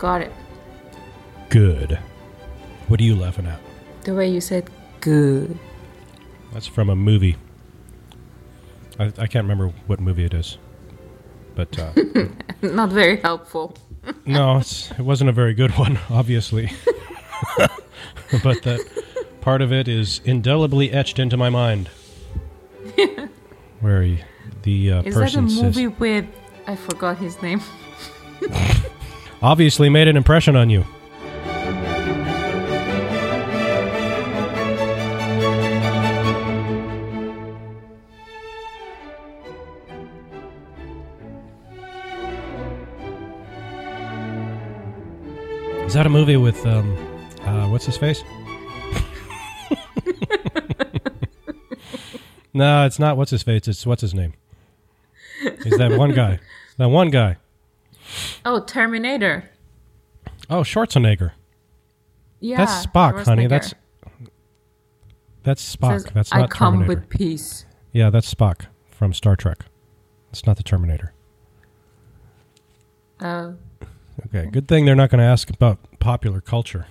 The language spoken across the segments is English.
Got it. Good. What are you laughing at? The way you said good. That's from a movie. I, I can't remember what movie it is. But uh, Not very helpful. no, it's, it wasn't a very good one, obviously. but that part of it is indelibly etched into my mind. Where he, the uh, Is that a person says, movie with I forgot his name. Obviously made an impression on you. Is that a movie with um, uh, what's his face? no, it's not. What's his face? It's what's his name? He's that one guy. That one guy. Oh, Terminator. Oh, Schwarzenegger. Yeah. That's Spock, honey. That's that's Spock. Says, that's I not come Terminator. with peace. Yeah, that's Spock from Star Trek. It's not the Terminator. Uh, Okay, good thing they're not going to ask about popular culture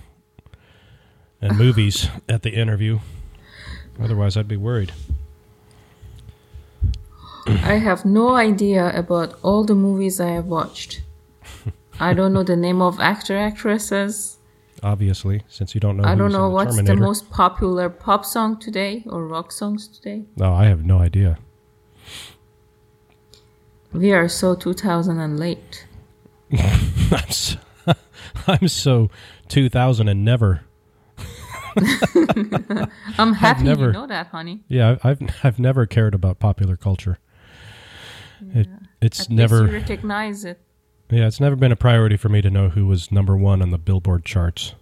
and movies at the interview. Otherwise, I'd be worried. I have no idea about all the movies I have watched. I don't know the name of actor actresses. Obviously, since you don't know. I don't know what's the most popular pop song today or rock songs today. No, I have no idea. We are so 2000 and late. I'm so, I'm so 2000 and never. I'm happy never- you know that, honey. Yeah, I've I've never cared about popular culture. It it's At never least you recognize it. yeah, it's never been a priority for me to know who was number one on the Billboard charts.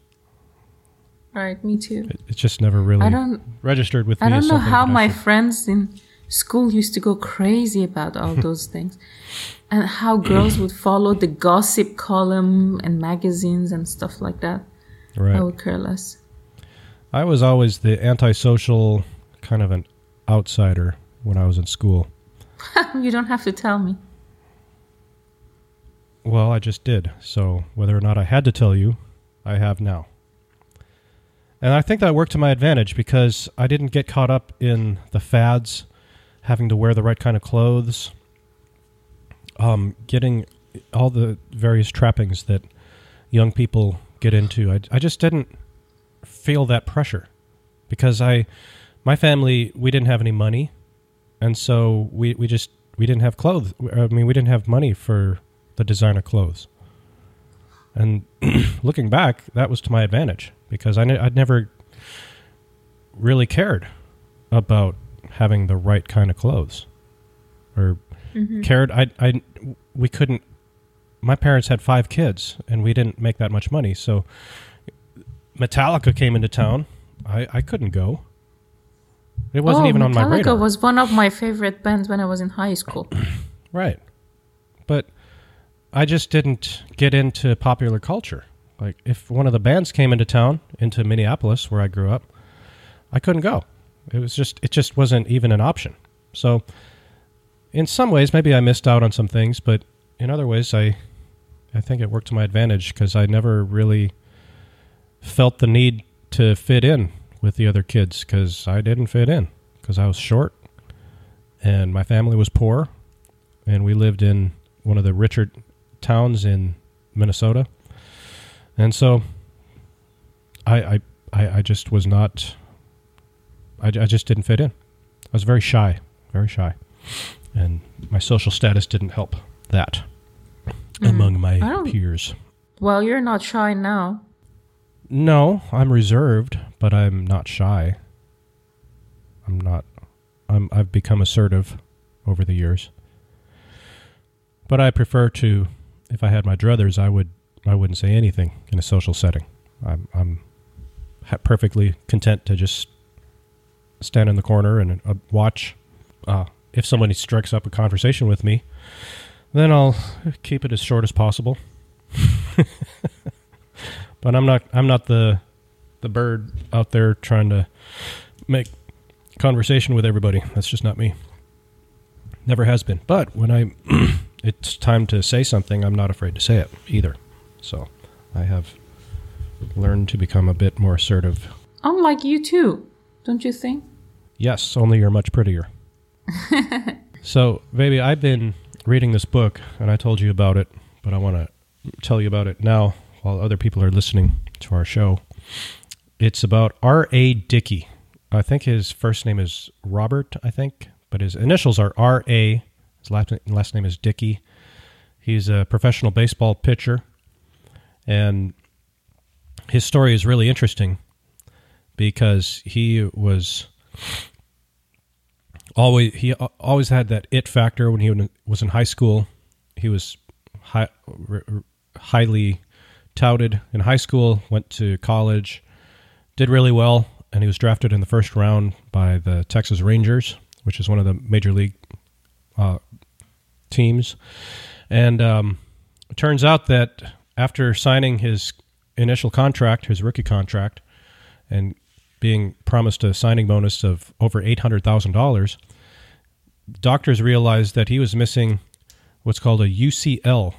Right, me too. It, it's just never really I don't registered with me. I don't know how my friends in school used to go crazy about all those things. And how girls would follow the gossip column and magazines and stuff like that. right. I would care less. I was always the antisocial kind of an outsider when I was in school. you don't have to tell me. Well, I just did. So whether or not I had to tell you, I have now. And I think that worked to my advantage because I didn't get caught up in the fads, having to wear the right kind of clothes, um, getting all the various trappings that young people get into. I, I just didn't feel that pressure because I, my family, we didn't have any money, and so we, we just we didn't have clothes. I mean, we didn't have money for the designer clothes. And looking back, that was to my advantage because I ne- I'd never really cared about having the right kind of clothes or mm-hmm. cared. I, I, we couldn't, my parents had five kids and we didn't make that much money. So Metallica came into town. I, I couldn't go. It wasn't oh, even on my Metallica was one of my favorite bands when I was in high school. Right. But I just didn't get into popular culture. Like if one of the bands came into town, into Minneapolis where I grew up, I couldn't go. It was just it just wasn't even an option. So in some ways maybe I missed out on some things, but in other ways I I think it worked to my advantage because I never really felt the need to fit in with the other kids because I didn't fit in because I was short and my family was poor and we lived in one of the richer towns in Minnesota. And so I I, I, I just was not I, I just didn't fit in. I was very shy, very shy. And my social status didn't help that mm. among my peers. well, you're not shy now. No, I'm reserved, but I'm not shy. I'm not I'm I've become assertive over the years. But I prefer to if I had my druthers, I would I wouldn't say anything in a social setting. I'm I'm perfectly content to just stand in the corner and uh, watch uh, if somebody strikes up a conversation with me, then I'll keep it as short as possible. but I'm not I'm not the the bird out there trying to make conversation with everybody. That's just not me. Never has been. But when I it's time to say something, I'm not afraid to say it either. So I have learned to become a bit more assertive. Unlike you too, don't you think? Yes, only you're much prettier. so, baby, I've been reading this book, and I told you about it, but I want to tell you about it now while other people are listening to our show. It's about R.A. Dickey. I think his first name is Robert, I think, but his initials are R.A. His last, last name is Dickey. He's a professional baseball pitcher, and his story is really interesting because he was always he always had that it factor when he was in high school. He was high, highly touted in high school, went to college, did really well, and he was drafted in the first round by the Texas Rangers, which is one of the major league uh, teams. And um, it turns out that after signing his initial contract, his rookie contract, and being promised a signing bonus of over $800,000, doctors realized that he was missing what's called a UCL.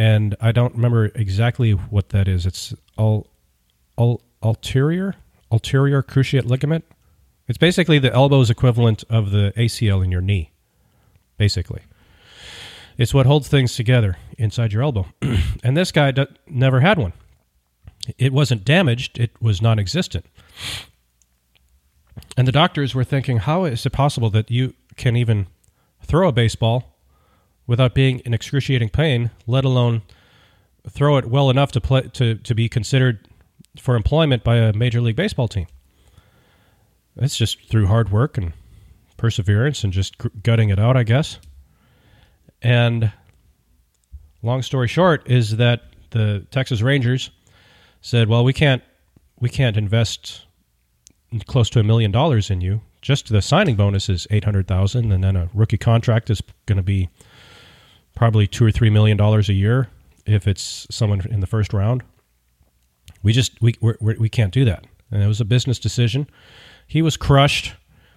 And I don't remember exactly what that is. It's all, all ulterior ulterior cruciate ligament. It's basically the elbow's equivalent of the ACL in your knee. Basically, it's what holds things together inside your elbow. and this guy d- never had one. It wasn't damaged, it was non existent. And the doctors were thinking, how is it possible that you can even throw a baseball without being in excruciating pain, let alone throw it well enough to play to, to be considered for employment by a major league baseball team? It's just through hard work and perseverance and just gutting it out, I guess. And long story short is that the Texas Rangers said, "Well, we can't we can't invest close to a million dollars in you. Just the signing bonus is eight hundred thousand, and then a rookie contract is going to be probably two or three million dollars a year if it's someone in the first round. We just we we're, we can not do that, and it was a business decision. He was crushed,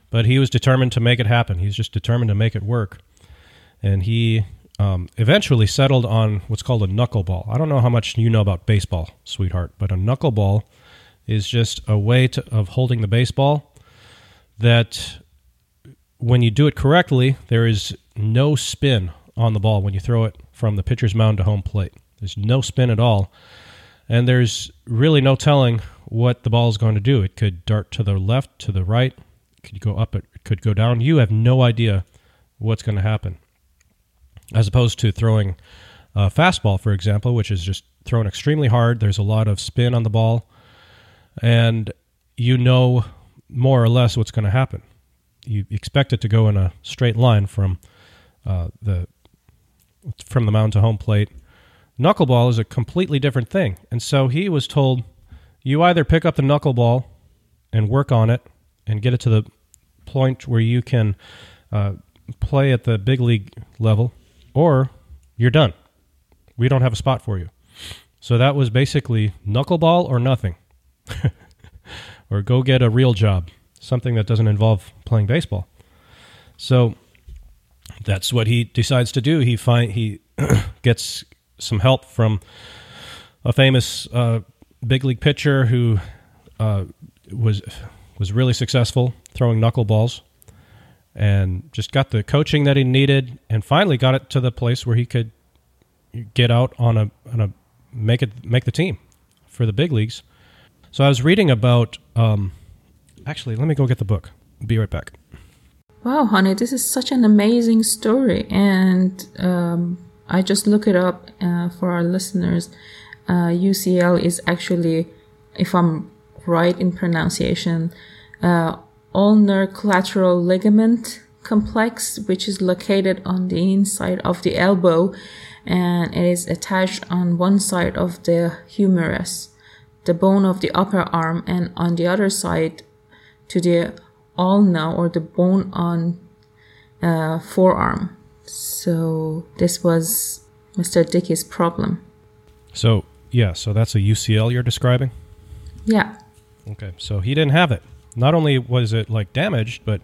but he was determined to make it happen. He's just determined to make it work, and he um, eventually settled on what's called a knuckleball. I don't know how much you know about baseball, sweetheart, but a knuckleball is just a way to, of holding the baseball that when you do it correctly, there is no spin on the ball when you throw it from the pitcher's mound to home plate. There's no spin at all. And there's really no telling what the ball is going to do. It could dart to the left, to the right, it could go up, it could go down. You have no idea what's going to happen. As opposed to throwing a fastball, for example, which is just thrown extremely hard. There's a lot of spin on the ball and you know more or less what's going to happen. You expect it to go in a straight line from uh, the from the mound to home plate. Knuckleball is a completely different thing, and so he was told, you either pick up the knuckleball and work on it and get it to the point where you can uh, play at the big league level, or you're done. We don't have a spot for you. So that was basically knuckleball or nothing. or go get a real job, something that doesn't involve playing baseball. So that's what he decides to do. He find he gets some help from a famous uh, big league pitcher who uh, was was really successful throwing knuckleballs, and just got the coaching that he needed, and finally got it to the place where he could get out on a on a make it make the team for the big leagues. So I was reading about. Um, actually, let me go get the book. Be right back. Wow, honey, this is such an amazing story, and um, I just look it up uh, for our listeners. Uh, UCL is actually, if I'm right in pronunciation, uh, ulnar collateral ligament complex, which is located on the inside of the elbow, and it is attached on one side of the humerus the bone of the upper arm and on the other side to the ulna or the bone on uh, forearm. So this was Mr. Dickey's problem. So yeah, so that's a UCL you're describing. Yeah. Okay, so he didn't have it. Not only was it like damaged, but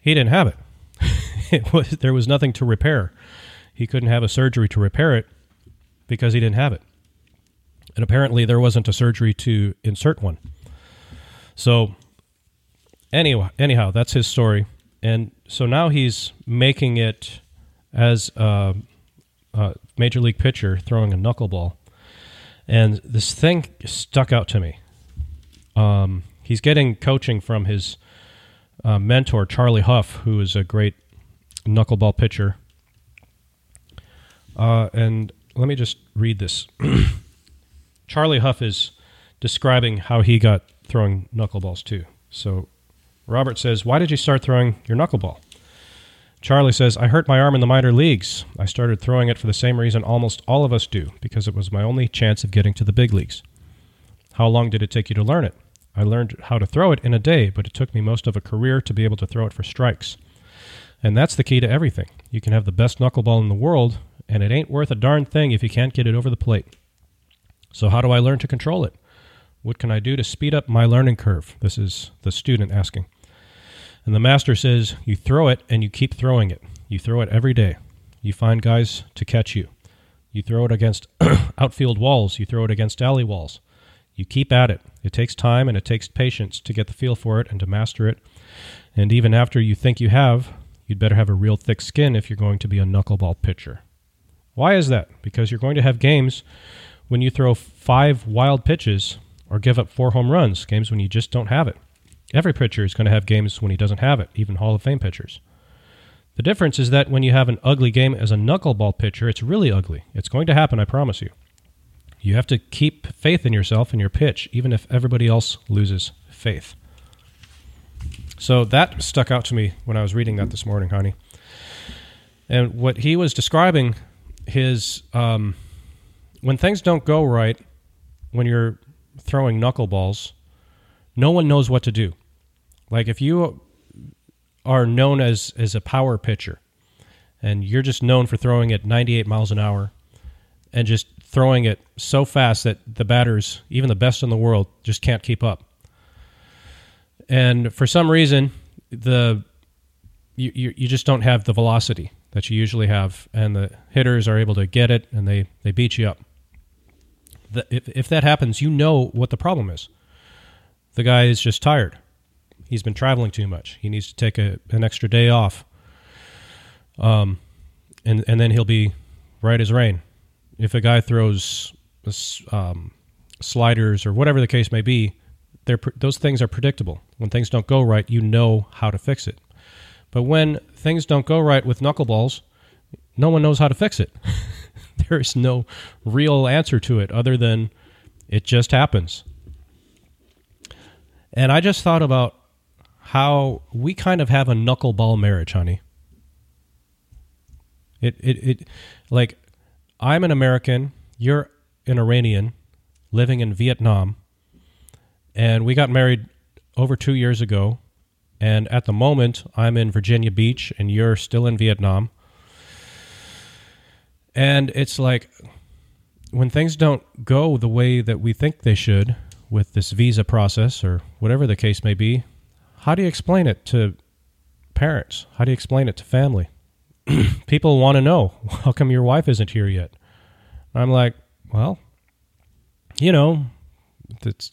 he didn't have it. it was there was nothing to repair. He couldn't have a surgery to repair it because he didn't have it. And apparently, there wasn't a surgery to insert one. So, anyway, anyhow, that's his story. And so now he's making it as a, a major league pitcher throwing a knuckleball. And this thing stuck out to me. Um, he's getting coaching from his uh, mentor, Charlie Hough, who is a great knuckleball pitcher. Uh, and let me just read this. Charlie Hough is describing how he got throwing knuckleballs too. So Robert says, Why did you start throwing your knuckleball? Charlie says, I hurt my arm in the minor leagues. I started throwing it for the same reason almost all of us do, because it was my only chance of getting to the big leagues. How long did it take you to learn it? I learned how to throw it in a day, but it took me most of a career to be able to throw it for strikes. And that's the key to everything. You can have the best knuckleball in the world, and it ain't worth a darn thing if you can't get it over the plate. So, how do I learn to control it? What can I do to speed up my learning curve? This is the student asking. And the master says, You throw it and you keep throwing it. You throw it every day. You find guys to catch you. You throw it against outfield walls. You throw it against alley walls. You keep at it. It takes time and it takes patience to get the feel for it and to master it. And even after you think you have, you'd better have a real thick skin if you're going to be a knuckleball pitcher. Why is that? Because you're going to have games when you throw five wild pitches or give up four home runs, games when you just don't have it. Every pitcher is going to have games when he doesn't have it, even Hall of Fame pitchers. The difference is that when you have an ugly game as a knuckleball pitcher, it's really ugly. It's going to happen, I promise you. You have to keep faith in yourself and your pitch, even if everybody else loses faith. So that stuck out to me when I was reading that this morning, honey. And what he was describing, his um, when things don't go right, when you're throwing knuckleballs, no one knows what to do. Like if you are known as as a power pitcher, and you're just known for throwing at 98 miles an hour, and just throwing it so fast that the batters, even the best in the world, just can't keep up. And for some reason, the you, you, you just don't have the velocity that you usually have, and the hitters are able to get it and they, they beat you up. The, if, if that happens, you know what the problem is. The guy is just tired. He's been traveling too much. He needs to take a, an extra day off. Um, and, and then he'll be right as rain. If a guy throws um, sliders or whatever the case may be, they're, those things are predictable. When things don't go right, you know how to fix it. But when things don't go right with knuckleballs, no one knows how to fix it. There's no real answer to it other than it just happens. And I just thought about how we kind of have a knuckleball marriage, honey. It, it, it, like, I'm an American, you're an Iranian living in Vietnam and we got married over two years ago. And at the moment, I'm in Virginia Beach, and you're still in Vietnam. And it's like when things don't go the way that we think they should with this visa process or whatever the case may be, how do you explain it to parents? How do you explain it to family? People want to know how come your wife isn't here yet? I'm like, well, you know, it's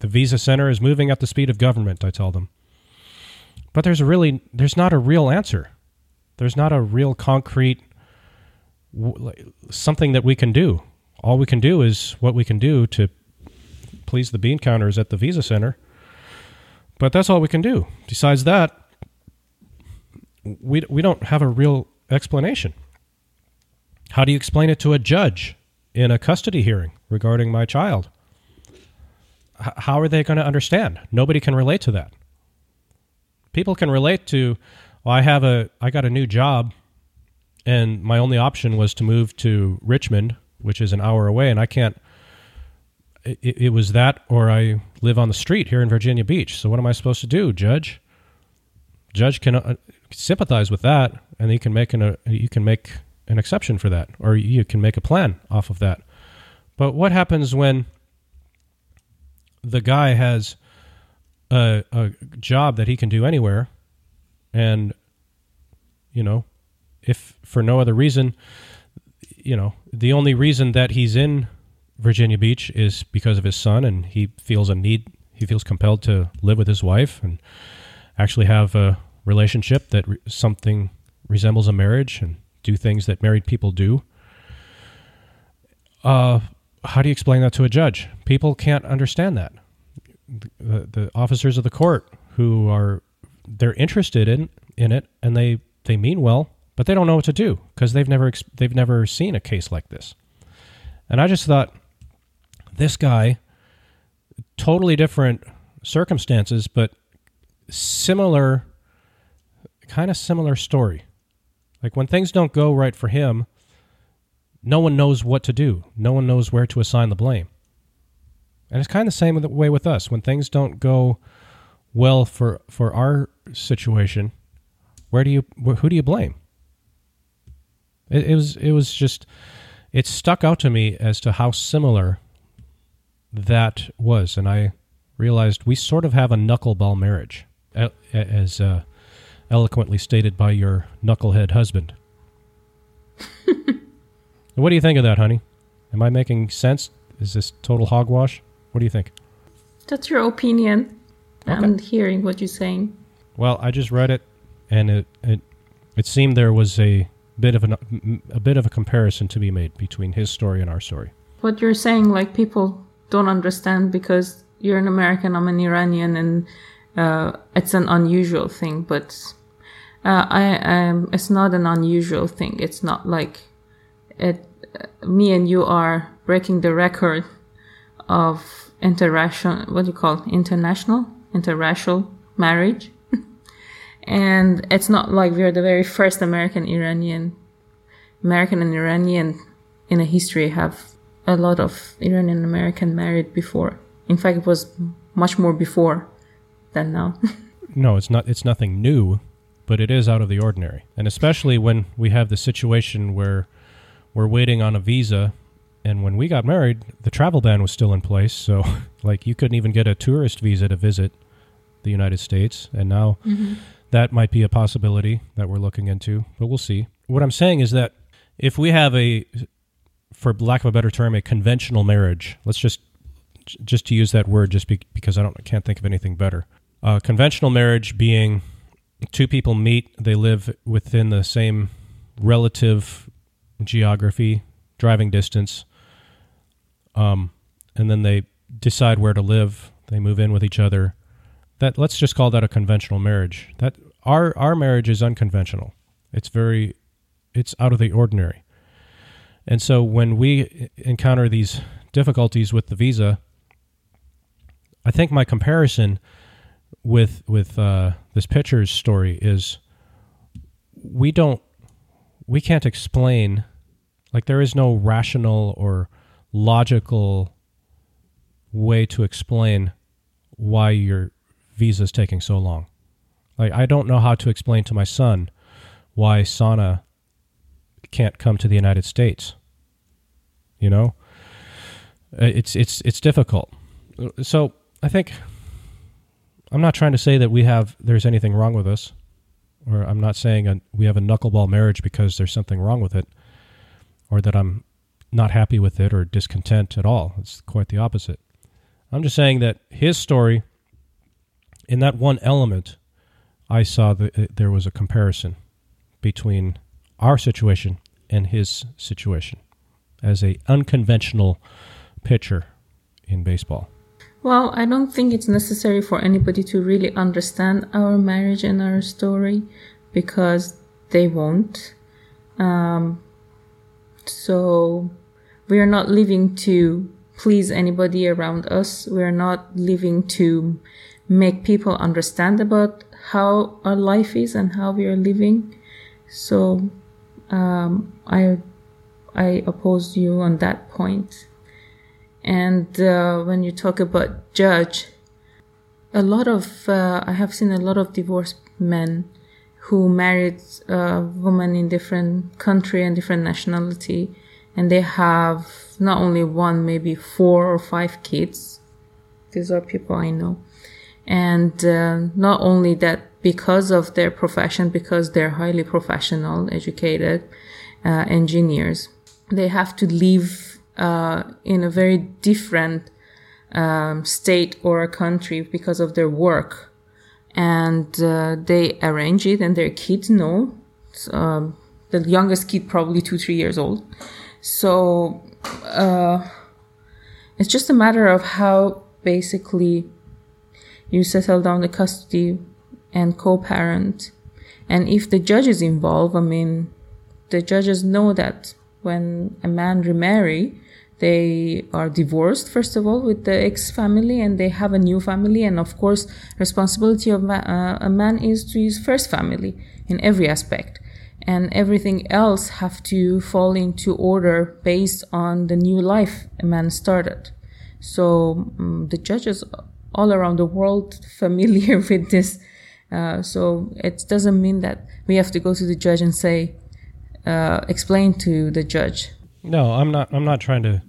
the Visa Center is moving at the speed of government, I tell them. But there's really there's not a real answer. There's not a real concrete something that we can do. All we can do is what we can do to please the bean counters at the Visa Center. But that's all we can do. Besides that, we we don't have a real explanation. How do you explain it to a judge in a custody hearing regarding my child? how are they going to understand? Nobody can relate to that. People can relate to, well, I have a, I got a new job, and my only option was to move to Richmond, which is an hour away, and I can't. It, it was that, or I live on the street here in Virginia Beach. So what am I supposed to do, Judge? Judge can uh, sympathize with that, and he can make an uh, you can make an exception for that, or you can make a plan off of that. But what happens when the guy has a, a job that he can do anywhere, and you know, if for no other reason, you know, the only reason that he's in Virginia Beach is because of his son, and he feels a need. He feels compelled to live with his wife and actually have a relationship that re- something resembles a marriage and do things that married people do. Uh, how do you explain that to a judge? People can't understand that. The, the officers of the court who are they're interested in in it and they they mean well, but they don't know what to do because they've never they've never seen a case like this. And I just thought this guy totally different circumstances but similar kind of similar story. Like when things don't go right for him, no one knows what to do. No one knows where to assign the blame. And it's kind of the same way with us. When things don't go well for for our situation, where do you who do you blame? It, it was it was just it stuck out to me as to how similar that was, and I realized we sort of have a knuckleball marriage, as uh, eloquently stated by your knucklehead husband. what do you think of that, honey? Am I making sense? Is this total hogwash? What do you think? That's your opinion. Okay. I'm hearing what you're saying. Well, I just read it, and it it it seemed there was a bit of an, a bit of a comparison to be made between his story and our story. What you're saying, like people don't understand because you're an American, I'm an Iranian, and uh, it's an unusual thing. But uh, I, it's not an unusual thing. It's not like it. Uh, me and you are breaking the record of interracial. What do you call international interracial marriage. and it's not like we're the very first American Iranian. American and Iranian in a history have a lot of Iranian American married before. In fact, it was much more before than now. no, it's not. It's nothing new, but it is out of the ordinary, and especially when we have the situation where we're waiting on a visa and when we got married, the travel ban was still in place. So, like, you couldn't even get a tourist visa to visit the United States. And now mm-hmm. that might be a possibility that we're looking into, but we'll see. What I'm saying is that if we have a, for lack of a better term, a conventional marriage, let's just just to use that word, just be, because I don't can't think of anything better. Uh, conventional marriage being two people meet, they live within the same relative geography, driving distance, um, and then they decide where to live. They move in with each other, that let's just call that a conventional marriage. That our our marriage is unconventional. It's very it's out of the ordinary. And so when we encounter these difficulties with the visa, I think my comparison with with uh, this pitcher's story is we don't we can't explain like there is no rational or logical way to explain why your visa is taking so long. Like I don't know how to explain to my son why Sana can't come to the United States. You know, uh, it's it's it's difficult. So I think I'm not trying to say that we have there's anything wrong with us, or I'm not saying a, we have a knuckleball marriage because there's something wrong with it, or that I'm not happy with it or discontent at all. It's quite the opposite. I'm just saying that his story in that one element, I saw that uh, there was a comparison between our situation and his situation as a unconventional pitcher in baseball. Well, I don't think it's necessary for anybody to really understand our marriage and our story because they won't. Um, so we are not living to please anybody around us. We are not living to make people understand about how our life is and how we are living. So um, I I oppose you on that point. And uh, when you talk about judge, a lot of uh, I have seen a lot of divorced men who married a woman in different country and different nationality, and they have not only one, maybe four or five kids. These are people I know and uh, not only that because of their profession because they're highly professional educated uh, engineers they have to leave uh, in a very different um, state or a country because of their work, and uh, they arrange it, and their kids know. Um, the youngest kid probably two three years old, so uh, it's just a matter of how basically you settle down the custody and co-parent, and if the judge is involved, I mean, the judges know that when a man remarry they are divorced first of all with the ex family and they have a new family. And of course responsibility of ma- uh, a man is to his first family in every aspect. And everything else have to fall into order based on the new life a man started. So um, the judges all around the world familiar with this uh, so it doesn't mean that we have to go to the judge and say uh, explain to the judge no, I'm not. I'm not trying to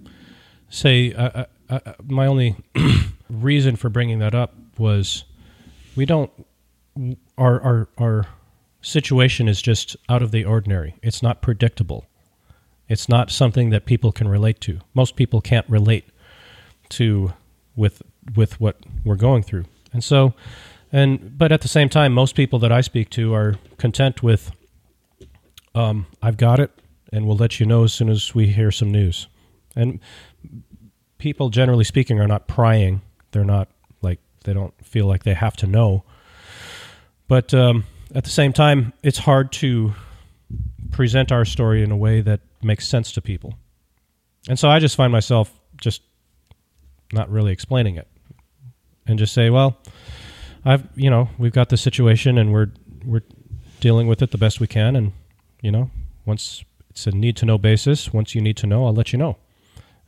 say. Uh, uh, uh, my only reason for bringing that up was we don't. Our our our situation is just out of the ordinary. It's not predictable. It's not something that people can relate to. Most people can't relate to with with what we're going through, and so. And but at the same time, most people that I speak to are content with, um, I've got it and we'll let you know as soon as we hear some news. And people, generally speaking, are not prying. They're not like they don't feel like they have to know. But um, at the same time, it's hard to present our story in a way that makes sense to people. And so I just find myself just not really explaining it, and just say, well, I've you know we've got the situation and we're we're dealing with it the best we can, and you know once it's a need to know basis. Once you need to know, I'll let you know.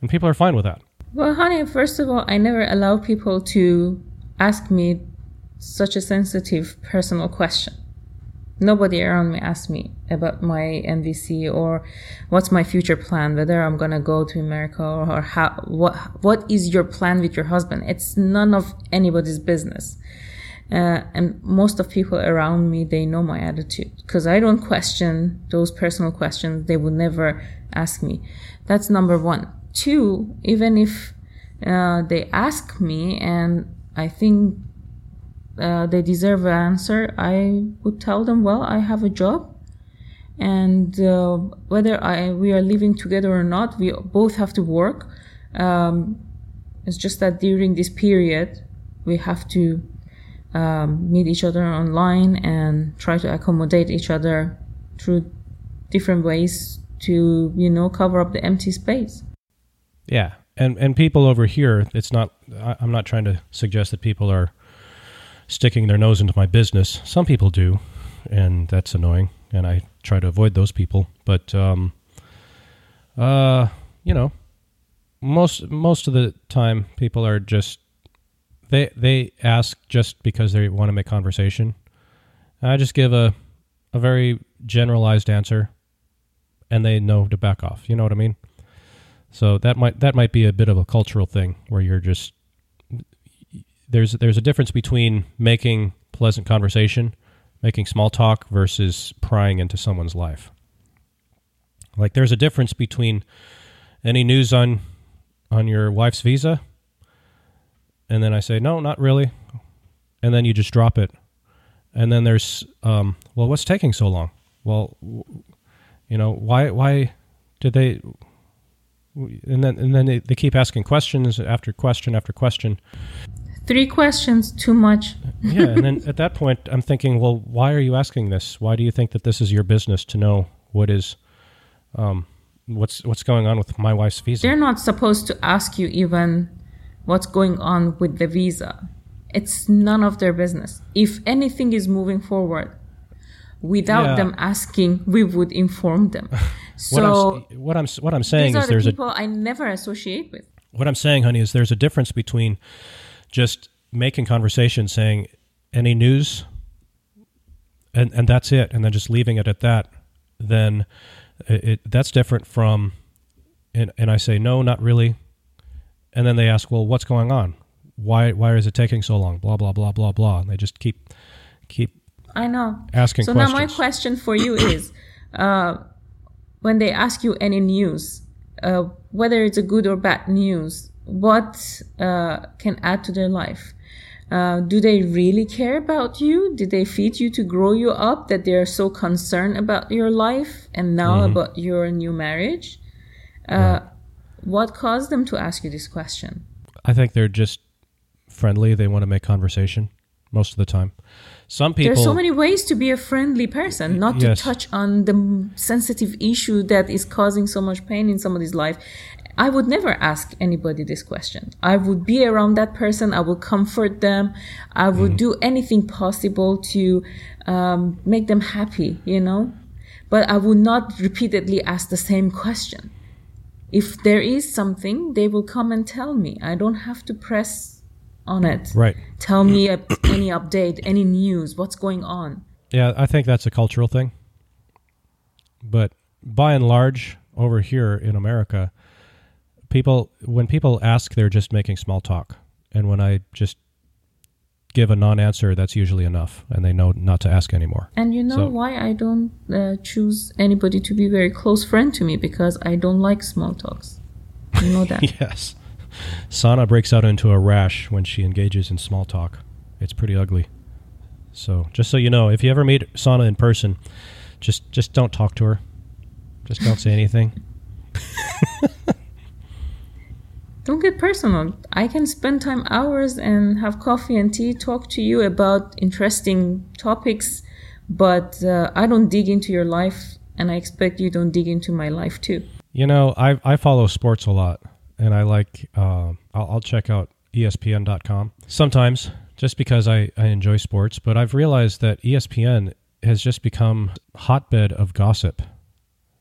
And people are fine with that. Well, honey, first of all, I never allow people to ask me such a sensitive personal question. Nobody around me asks me about my NVC or what's my future plan, whether I'm gonna go to America or how what what is your plan with your husband. It's none of anybody's business. Uh, and most of people around me they know my attitude because i don't question those personal questions. They would never ask me. That's number one. Two even if uh, they ask me and i think uh, they deserve an answer i would tell them well i have a job and uh, whether I, we are living together or not we both have to work. Um, it's just that during this period we have to um, meet each other online and try to accommodate each other through different ways to you know cover up the empty space. Yeah. And and people over here it's not I, i'm not trying to suggest that people are sticking their nose into my business. Some people do and that's annoying and i try to avoid those people. But um uh you know most most of the time people are just they they ask just because they want to make conversation. I just give a a very generalized answer, and they know to back off. You know what I mean? So that might that might be a bit of a cultural thing where you're just there's there's a difference between making pleasant conversation, making small talk versus prying into someone's life. Like there's a difference between any news on on your wife's visa and then I say, no, not really. And then you just drop it. And then there's, um, well, what's taking so long? Well, you know, why, why did they, and then, and then they, they keep asking questions after question after question. Three questions, too much. yeah. And then at that point, I'm thinking, well, why are you asking this? Why do you think that this is your business to know what is, um, what's, what's going on with my wife's visa? They're not supposed to ask you even what's going on with the visa. It's none of their business. If anything is moving forward without yeah. them asking, we would inform them. So what I'm, what I'm what I'm saying is the there's people I never associate with. What I'm saying, honey, is there's a difference between just making conversation, saying any news, and and that's it, and then just leaving it at that. Then it, it that's different from, and and I say no, not really and then they ask, "Well, what's going on? Why why is it taking so long?" Blah blah blah blah blah. And they just keep keep. I know. Asking. So questions. now my question for you is, uh, when they ask you any news, uh, whether it's a good or bad news, what uh, can add to their life. Uh, do they really care about you? Did they feed you to grow you up that they're so concerned about your life and now Mhm. about your new marriage? Uh. What caused them to ask you this question? I think they're just friendly. They want to make conversation most of the time. Some people. There's so many ways to be a friendly person, not Yes. to touch on the sensitive issue that is causing so much pain in somebody's life. I would never ask anybody this question. I would be around that person. I would comfort them. I would do anything possible to um, make them happy, you know? But I would not repeatedly ask the same question. If there is something, they will come and tell me. I don't have to press on it. right. Tell me a, any update, any news, what's going on. Yeah, I think that's a cultural thing. But by and large, over here in America, people when people ask, they're just making small talk, and when I just give a non-answer, that's usually enough, and they know not to ask anymore. And you know So- why I don't uh, choose anybody to be very close friend to me because I don't like small talks. You know that. yes, Sana breaks out into a rash when she engages in small talk. It's pretty ugly. So just so you know, if you ever meet Sana in person, just just don't talk to her. Just don't say anything. Don't get personal. I can spend time hours and have coffee and tea, talk to you about interesting topics, but uh, I don't dig into your life, and I expect you don't dig into my life too. You know, I I follow sports a lot, and I like. Uh, I'll, I'll check out ESPN.com sometimes just because I I enjoy sports. But I've realized that ESPN has just become hotbed of gossip,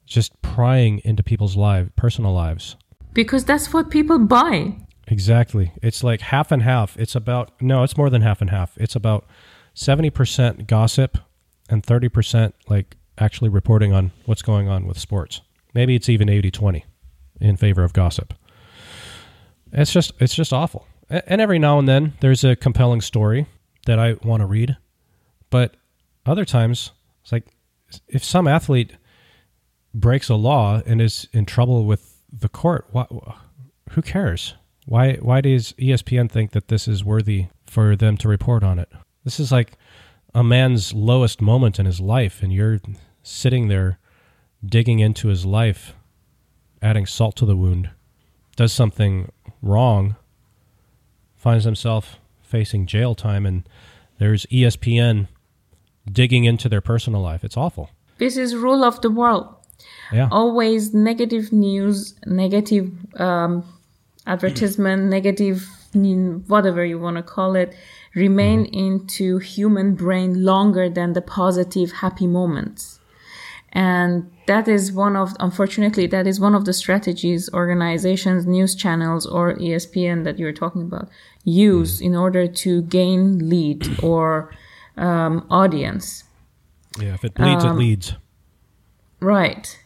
just prying into people's lives, personal lives. Because that's what people buy. Exactly. It's like half and half. It's about no, it's more than half and half. It's about seventy percent gossip and thirty percent like actually reporting on what's going on with sports. Maybe it's even 80-20 in favor of gossip. It's just it's just awful. And every now and then there's a compelling story that I want to read, but other times it's like if some athlete breaks a law and is in trouble with the court, what, who cares? Why why does ESPN think that this is worthy for them to report on it? This is like a man's lowest moment in his life and you're sitting there digging into his life, adding salt to the wound, does something wrong, finds himself facing jail time and there's ESPN digging into their personal life. It's awful. This is rule of the world. Yeah. always negative news, negative um, advertisement, negative whatever you want to call it, remain into human brain longer than the positive, happy moments. And that is one of, unfortunately, that is one of the strategies organizations, news channels, or ESPN that you're talking about use in order to gain lead or um, audience. Yeah, if it bleeds it leads. Right.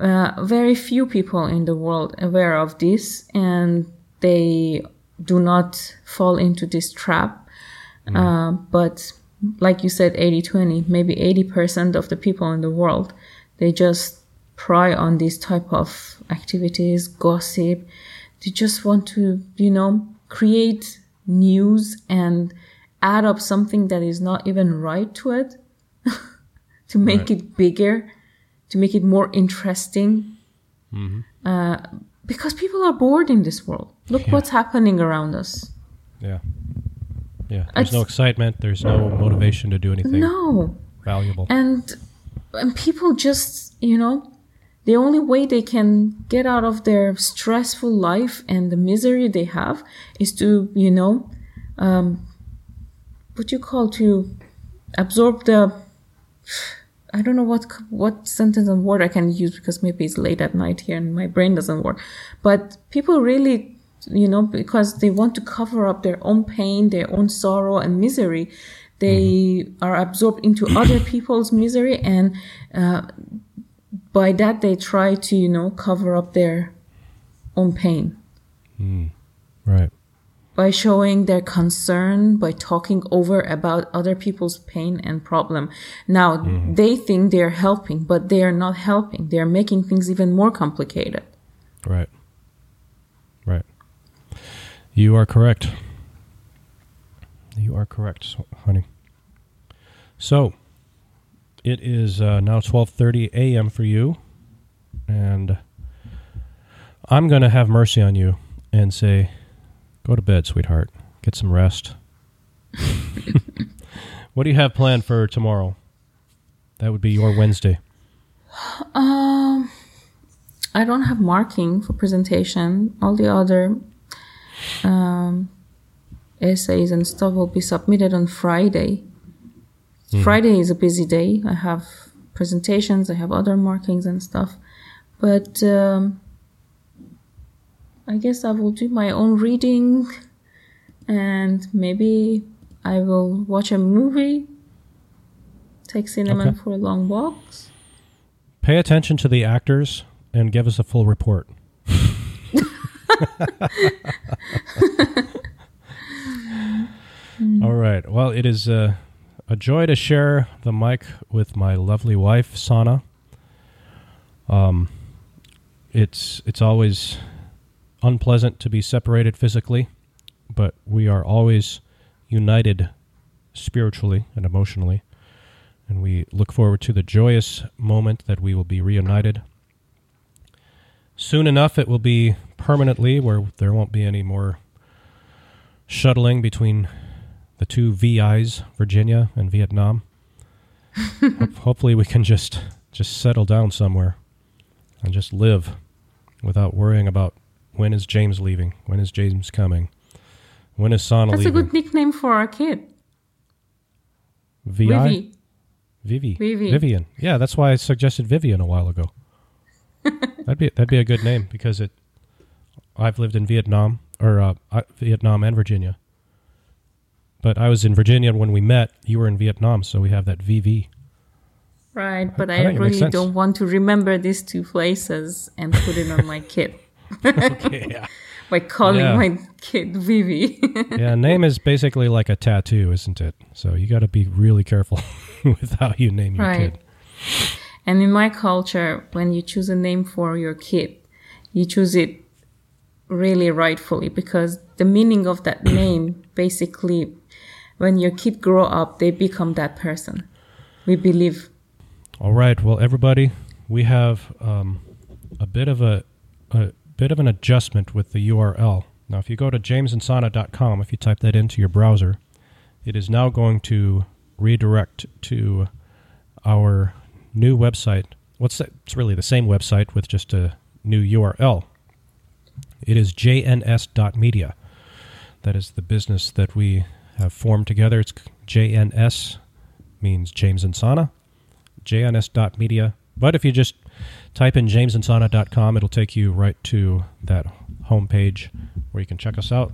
Uh, very few people in the world aware of this, and they do not fall into this trap. Uh, but like you said, 80 20, maybe 80% of the people in the world, they just pry on these type of activities, gossip. They just want to, you know, create news and add up something that is not even right to it to make Right. it bigger, to make it more interesting. Uh, because people are bored in this world. Look Yeah. what's happening around us. Yeah. Yeah. There's no excitement. There's no motivation to do anything No. valuable. And and people just, you know, the only way they can get out of their stressful life and the misery they have is to, you know, um, what you call to absorb the. I don't know what what sentence and word I can use because maybe it's late at night here and my brain doesn't work. But people really, you know, because they want to cover up their own pain, their own sorrow and misery, they are absorbed into other people's misery, and uh, by that they try to, you know, cover up their own pain right. By showing their concern by talking over about other people's pain and problem now they think they're helping but they are not helping they're making things even more complicated Right. Right. You are correct. You are correct, honey. So, it is uh, now 12:30 a.m. for you, and I'm going to have mercy on you and say, "Go to bed, sweetheart. Get some rest." what do you have planned for tomorrow? That would be your Wednesday. Um, I don't have marking for presentation. All the other um, essays and stuff will be submitted on Friday. Mhm. Friday is a busy day. I have presentations, I have other markings and stuff. But um, I guess I will do my own reading and maybe I will watch a movie, take Cinnamon Okay. for a long walks. Pay attention to the actors and give us a full report. All right. Well, it is uh, a joy to share the mic with my lovely wife, Sana. Um, it's it's always unpleasant to be separated physically, but we are always united spiritually and emotionally and we look forward to the joyous moment that we will be reunited. Soon enough, it will be permanently where there won't be any more shuttling between the two VIs, Virginia and Vietnam. Ho- hopefully, we can just just settle down somewhere and just live without worrying about when is James leaving, when is James coming, when is Sana That's a leaving. good nickname for our kid. VI. Vivi. Vivi. Vivi. Vivian. Yeah, that's why I suggested Vivian a while ago. that'd be that'd be a good name because it. I've lived in Vietnam or uh, Vietnam and Virginia. But I was in Virginia when we met. You were in Vietnam, so we have that VV. Right, but I I, makes really don't want to remember these two places and put it on my kid okay, yeah. by calling Yeah. my kid Vivi. Yeah, name is basically like a tattoo, isn't it? So you got to be really careful with how you name your Right. kid. and in my culture, when you choose a name for your kid, you choose it really rightfully because the meaning of that name basically when your kid grow up they become that person we believe All right. Well, everybody, we have um, a bit of a, a bit of an adjustment with the URL. Now, if you go to jamesandsana.com, if you type that into your browser, it is now going to redirect to our new website. What's that? It's really the same website with just a new URL. It is jns.media. That is the business that we have formed together. It's JNS means James and Sana jns.media. But if you just type in jamesandsana.com, it'll take you right to that homepage where you can check us out,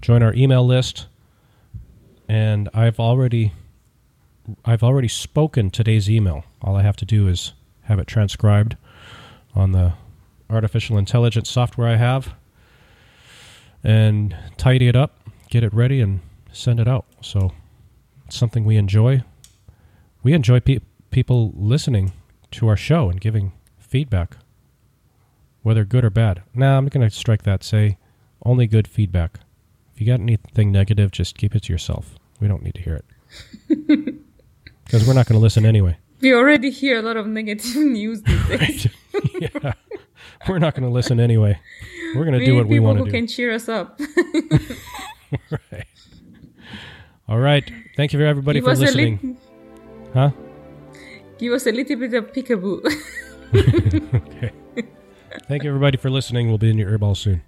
join our email list, and I've already I've already spoken today's email. All I have to do is have it transcribed on the artificial intelligence software I have and tidy it up, get it ready and send it out. So it's something we enjoy. We enjoy pe- people listening to our show and giving feedback, whether good or bad. Now, I'm going to strike that. Say only good feedback. If you got anything negative, just keep it to yourself. We don't need to hear it because we're not going to listen anyway. we already hear a lot of negative news these days yeah, we're not going to listen anyway. We're going to do what we people want who to do. can cheer us up right. All right. Thank you for everybody give for listening. lit- huh? Give us a little bit of peekaboo okay. Thank you everybody for listening. We'll be in your earball soon.